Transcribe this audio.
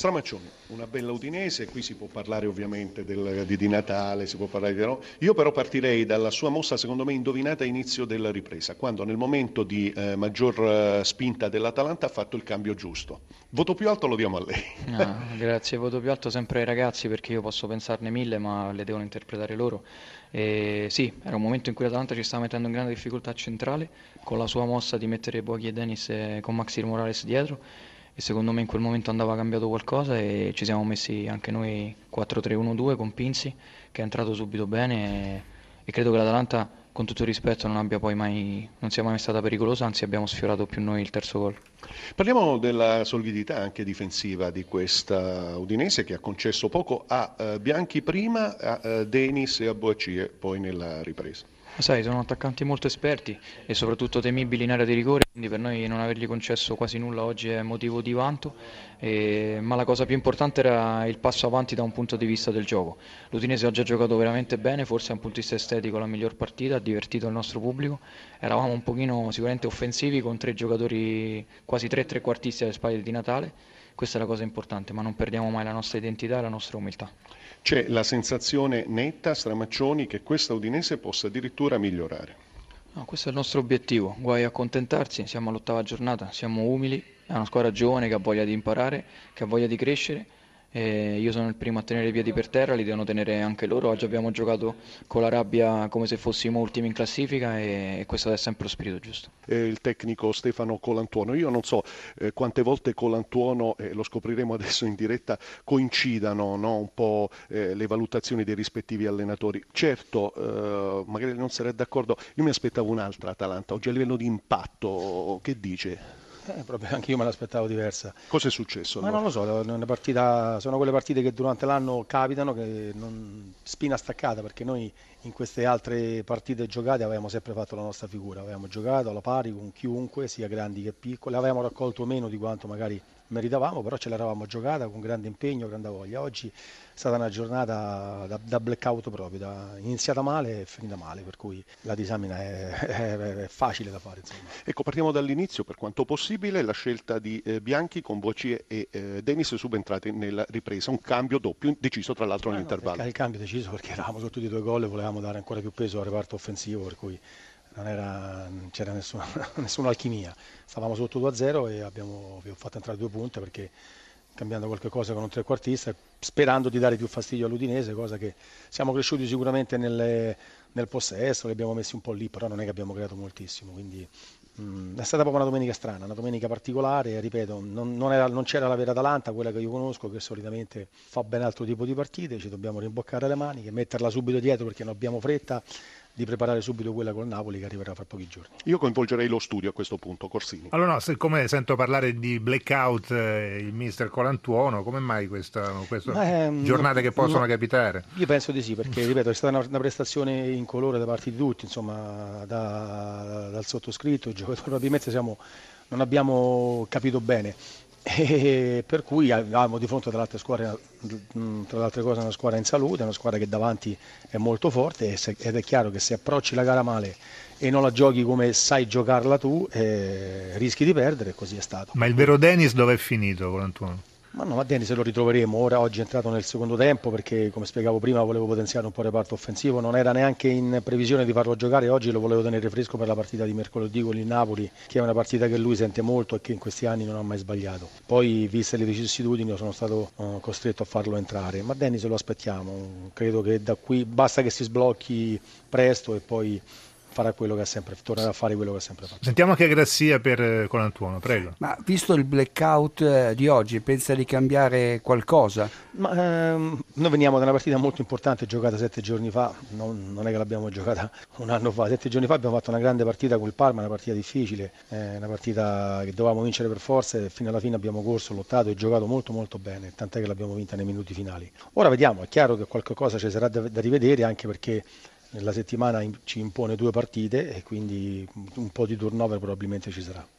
Stramaccioni, una bella Udinese, qui si può parlare ovviamente del, di, di, Natale, si può parlare di... No? Io però partirei dalla sua mossa secondo me indovinata a inizio della ripresa, quando nel momento di eh, maggior eh, spinta dell'Atalanta ha fatto il cambio giusto. Voto più alto lo diamo a lei. No, grazie, voto più alto sempre ai ragazzi perché io posso pensarne mille ma le devono interpretare loro. E sì, era un momento in cui l'Atalanta ci stava mettendo in grande difficoltà centrale con la sua mossa di mettere Boghi e Dennis eh, con Maxi Morales dietro e secondo me in quel momento andava cambiato qualcosa e ci siamo messi anche noi 4-3-1-2 con Pinzi che è entrato subito bene e, e credo che l'Atalanta con tutto il rispetto non, abbia poi mai, non sia mai stata pericolosa, anzi abbiamo sfiorato più noi il terzo gol. Parliamo della solidità anche difensiva di questa Udinese che ha concesso poco a uh, Bianchi prima, a uh, Denis e a Boacie poi nella ripresa. Sai, sono attaccanti molto esperti e soprattutto temibili in area di rigore, quindi per noi non avergli concesso quasi nulla oggi è motivo di vanto, e... ma la cosa più importante era il passo avanti da un punto di vista del gioco. L'Udinese ha già giocato veramente bene, forse da un punto di vista estetico la miglior partita, ha divertito il nostro pubblico, eravamo un pochino sicuramente offensivi con tre giocatori, quasi tre trequartisti alle spalle di Natale, questa è la cosa importante, ma non perdiamo mai la nostra identità e la nostra umiltà. C'è la sensazione netta, Stramaccioni, che questa Udinese possa addirittura migliorare. No, questo è il nostro obiettivo, guai a accontentarsi, siamo all'ottava giornata, siamo umili, è una squadra giovane che ha voglia di imparare, che ha voglia di crescere e io sono il primo a tenere i piedi per terra, li devono tenere anche loro. Oggi abbiamo giocato con la rabbia come se fossimo ultimi in classifica e questo è sempre lo spirito giusto. Eh, il tecnico Stefano Colantuono, io non so eh, quante volte Colantuono, eh, lo scopriremo adesso in diretta, coincidano no? un po' eh, le valutazioni dei rispettivi allenatori. Certo, eh, magari non sarei d'accordo, io mi aspettavo un'altra Atalanta, oggi a livello di impatto, che dice? Eh, proprio anche io me l'aspettavo diversa. Cosa è successo? Ma allora? non lo so, partita, sono quelle partite che durante l'anno capitano, che non, spina staccata, perché noi in queste altre partite giocate avevamo sempre fatto la nostra figura, avevamo giocato alla pari con chiunque, sia grandi che piccoli, avevamo raccolto meno di quanto magari meritavamo, però ce l'eravamo giocata con grande impegno, grande voglia. Oggi è stata una giornata da, da blackout proprio, da, iniziata male e finita male, per cui la disamina è, è, è facile da fare. Insomma. Ecco, partiamo dall'inizio, per quanto possibile, la scelta di eh, Bianchi con Bocie e eh, Denis subentrati nella ripresa, un cambio doppio deciso tra l'altro eh nell'intervallo. No, il cambio deciso perché eravamo su tutti i due gol e volevamo dare ancora più peso al reparto offensivo, per cui non, era, c'era nessuna, nessuna, alchimia. Stavamo sotto 2-0 e abbiamo, abbiamo, fatto entrare due punti perché cambiando qualche cosa con un trequartista, sperando di dare più fastidio all'Udinese, cosa che siamo cresciuti sicuramente nelle, nel possesso, li abbiamo messi un po' lì, però non è che abbiamo creato moltissimo. Quindi mh, mm, è stata proprio una domenica strana, una domenica particolare, ripeto, non, non, era, non, c'era la vera Atalanta, quella che io conosco, che solitamente fa ben altro tipo di partite, ci dobbiamo rimboccare le maniche, metterla subito dietro perché non abbiamo fretta di preparare subito quella col Napoli che arriverà fra pochi giorni. Io coinvolgerei lo studio a questo punto, Corsini. Allora, no, siccome sento parlare di blackout eh, il mister Colantuono, come mai questa, queste Beh, giornate che possono no, capitare? Io penso di sì, perché ripeto, è stata una, una, prestazione in colore da parte di tutti, insomma, da, dal sottoscritto, i giocatori probabilmente siamo, non abbiamo capito bene e per cui avevamo di fronte tra squadre, tra le altre cose una squadra in salute, una squadra che davanti è molto forte ed è chiaro che se approcci la gara male e non la giochi come sai giocarla tu eh, rischi di perdere così è stato. Ma il vero Dennis dove è finito con Antuono? Ma no, ma Dennis lo ritroveremo, ora oggi è entrato nel secondo tempo perché come spiegavo prima volevo potenziare un po' il reparto offensivo, non era neanche in previsione di farlo giocare, oggi lo volevo tenere fresco per la partita di mercoledì con il Napoli, che è una partita che lui sente molto e che in questi anni non ha mai sbagliato. Poi viste le vicissitudini sono stato uh, costretto a farlo entrare, ma Dennis lo aspettiamo, credo che da qui basta che si sblocchi presto e poi farà quello che ha sempre tornerà a fare quello che ha sempre fatto. Sentiamo anche Grassia per eh, Colantuono, prego. Ma visto il blackout eh, di oggi, pensa di cambiare qualcosa? Ma, ehm, noi veniamo da una partita molto importante giocata sette giorni fa, non, non, è che l'abbiamo giocata un anno fa, sette giorni fa abbiamo fatto una grande partita col Parma, una partita difficile, eh, una partita che dovevamo vincere per forza e fino alla fine abbiamo corso, lottato e giocato molto molto bene, tant'è che l'abbiamo vinta nei minuti finali. Ora vediamo, è chiaro che qualcosa ci sarà da, da rivedere anche perché la settimana ci impone due partite e quindi un po' di turnover probabilmente ci sarà.